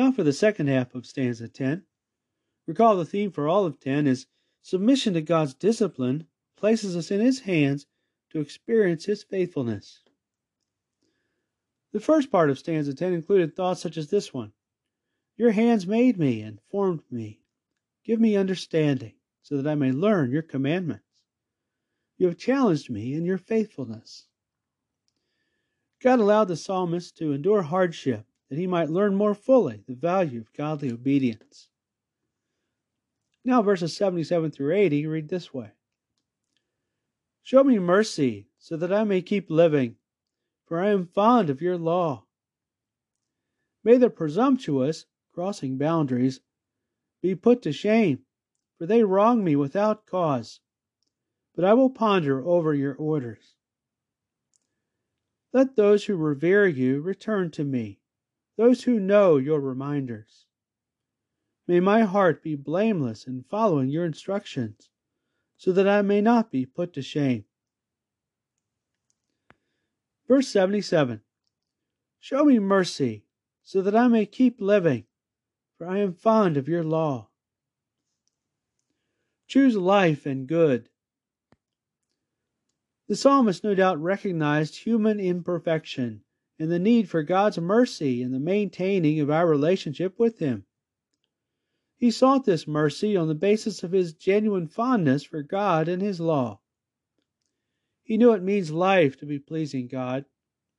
Now for the second half of stanza 10. Recall the theme for all of 10 is submission to God's discipline places us in His hands to experience His faithfulness. The first part of stanza 10 included thoughts such as this one Your hands made me and formed me. Give me understanding, so that I may learn your commandments. You have challenged me in your faithfulness. God allowed the psalmist to endure hardship that he might learn more fully the value of godly obedience. Now, verses 77 through 80 read this way Show me mercy, so that I may keep living, for I am fond of your law. May the presumptuous, crossing boundaries, be put to shame, for they wrong me without cause. But I will ponder over your orders. Let those who revere you return to me, those who know your reminders. May my heart be blameless in following your instructions, so that I may not be put to shame. Verse 77 Show me mercy, so that I may keep living, for I am fond of your law. Choose life and good. The psalmist no doubt recognized human imperfection and the need for God's mercy in the maintaining of our relationship with Him. He sought this mercy on the basis of his genuine fondness for God and His law. He knew it means life to be pleasing God.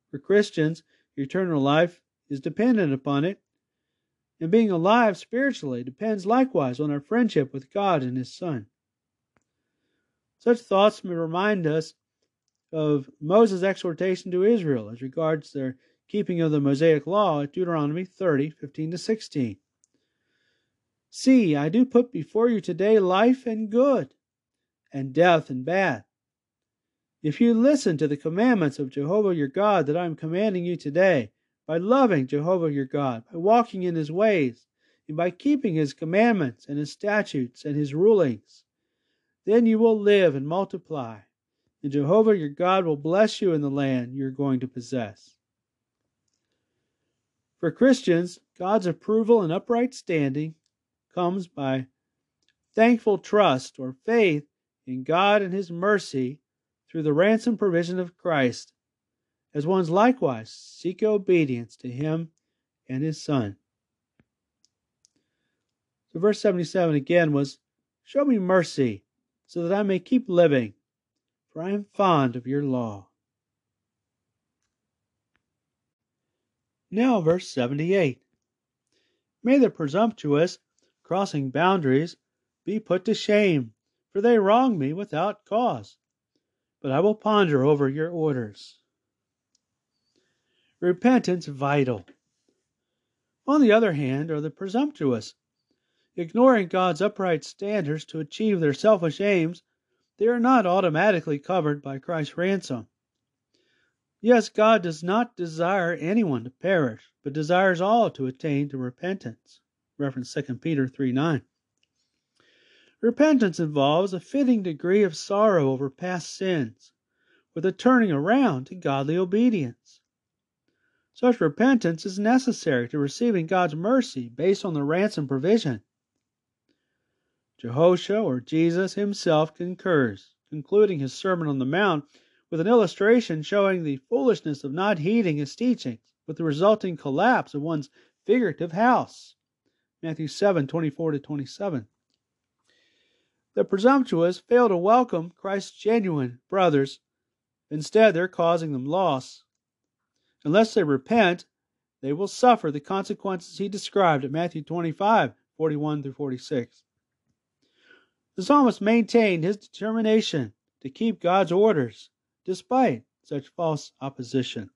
For Christians, eternal life is dependent upon it, and being alive spiritually depends likewise on our friendship with God and His Son. Such thoughts may remind us of Moses' exhortation to Israel as regards their keeping of the Mosaic law at Deuteronomy 30 15 to 16. See, I do put before you today life and good, and death and bad. If you listen to the commandments of Jehovah your God that I am commanding you today, by loving Jehovah your God, by walking in his ways, and by keeping his commandments and his statutes and his rulings, then you will live and multiply and Jehovah your God will bless you in the land you're going to possess. For Christians, God's approval and upright standing comes by thankful trust or faith in God and His mercy through the ransom provision of Christ, as ones likewise seek obedience to Him and His Son. So, verse 77 again was Show me mercy, so that I may keep living for I am fond of your law. Now, verse 78. May the presumptuous, crossing boundaries, be put to shame, for they wrong me without cause. But I will ponder over your orders. Repentance vital. On the other hand, are the presumptuous, ignoring God's upright standards to achieve their selfish aims they are not automatically covered by Christ's ransom. Yes, God does not desire anyone to perish, but desires all to attain to repentance. Reference 2 Peter 3 9. Repentance involves a fitting degree of sorrow over past sins, with a turning around to godly obedience. Such repentance is necessary to receiving God's mercy based on the ransom provision. Jehoshua or Jesus himself concurs, concluding his Sermon on the Mount with an illustration showing the foolishness of not heeding his teachings, with the resulting collapse of one's figurative house. Matthew 7 24 27. The presumptuous fail to welcome Christ's genuine brothers. Instead, they're causing them loss. Unless they repent, they will suffer the consequences he described at Matthew 25 41 through 46. The psalmist maintained his determination to keep God's orders despite such false opposition.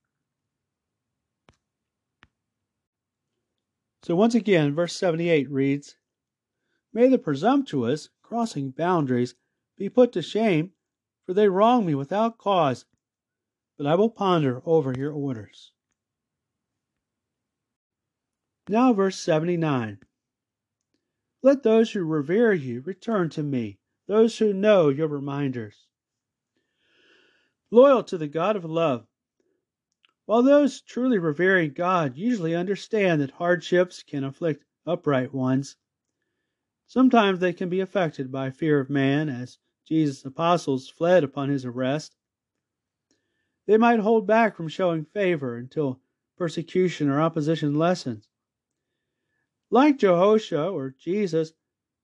So once again, verse 78 reads May the presumptuous, crossing boundaries, be put to shame, for they wrong me without cause, but I will ponder over your orders. Now, verse 79. Let those who revere you return to me, those who know your reminders. Loyal to the God of love, While those truly revering God usually understand that hardships can afflict upright ones, sometimes they can be affected by fear of man, as Jesus' apostles fled upon his arrest. They might hold back from showing favor until persecution or opposition lessens. Like Jehoshua or Jesus,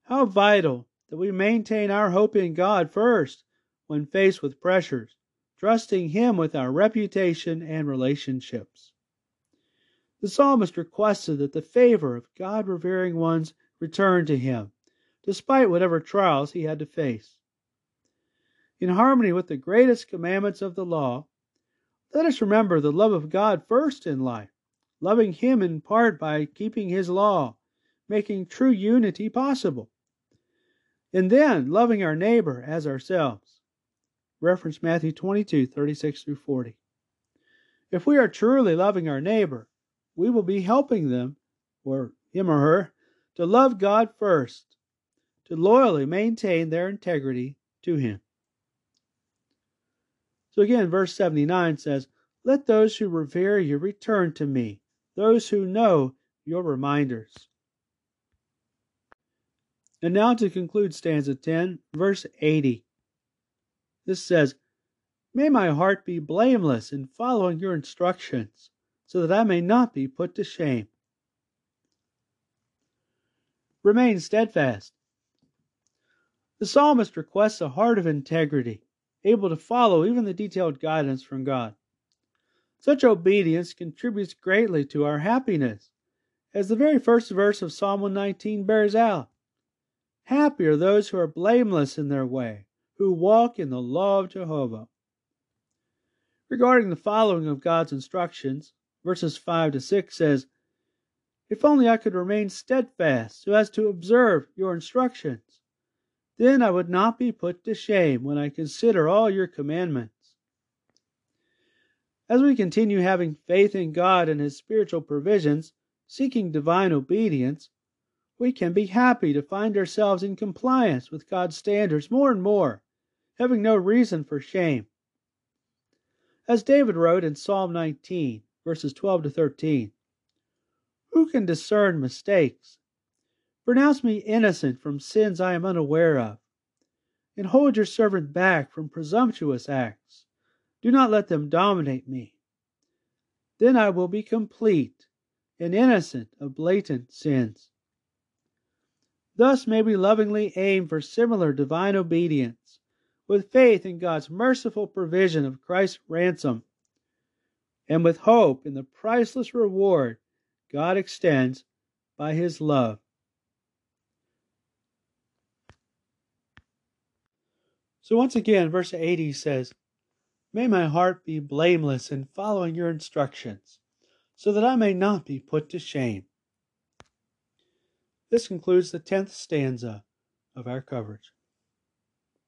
how vital that we maintain our hope in God first when faced with pressures, trusting Him with our reputation and relationships. The psalmist requested that the favor of God revering ones return to him, despite whatever trials he had to face. In harmony with the greatest commandments of the law, let us remember the love of God first in life, loving Him in part by keeping His law, making true unity possible. And then loving our neighbor as ourselves. Reference Matthew 22, 36 through 40. If we are truly loving our neighbor, we will be helping them, or him or her, to love God first, to loyally maintain their integrity to Him. So again, verse 79 says, Let those who revere you return to me, those who know your reminders. And now to conclude stanza 10, verse 80. This says, May my heart be blameless in following your instructions, so that I may not be put to shame. Remain steadfast. The psalmist requests a heart of integrity able to follow even the detailed guidance from God. Such obedience contributes greatly to our happiness, as the very first verse of Psalm 119 bears out. Happy are those who are blameless in their way, who walk in the law of Jehovah. Regarding the following of God's instructions, verses 5 to 6 says, If only I could remain steadfast so as to observe your instructions. Then I would not be put to shame when I consider all your commandments. As we continue having faith in God and His spiritual provisions, seeking divine obedience, we can be happy to find ourselves in compliance with God's standards more and more, having no reason for shame. As David wrote in Psalm 19, verses 12 to 13, Who can discern mistakes? Pronounce me innocent from sins I am unaware of. And hold your servant back from presumptuous acts. Do not let them dominate me. Then I will be complete and innocent of blatant sins. Thus may we lovingly aim for similar divine obedience, with faith in God's merciful provision of Christ's ransom, and with hope in the priceless reward God extends by his love. So once again, verse 80 says, May my heart be blameless in following your instructions, so that I may not be put to shame. This concludes the tenth stanza of our coverage.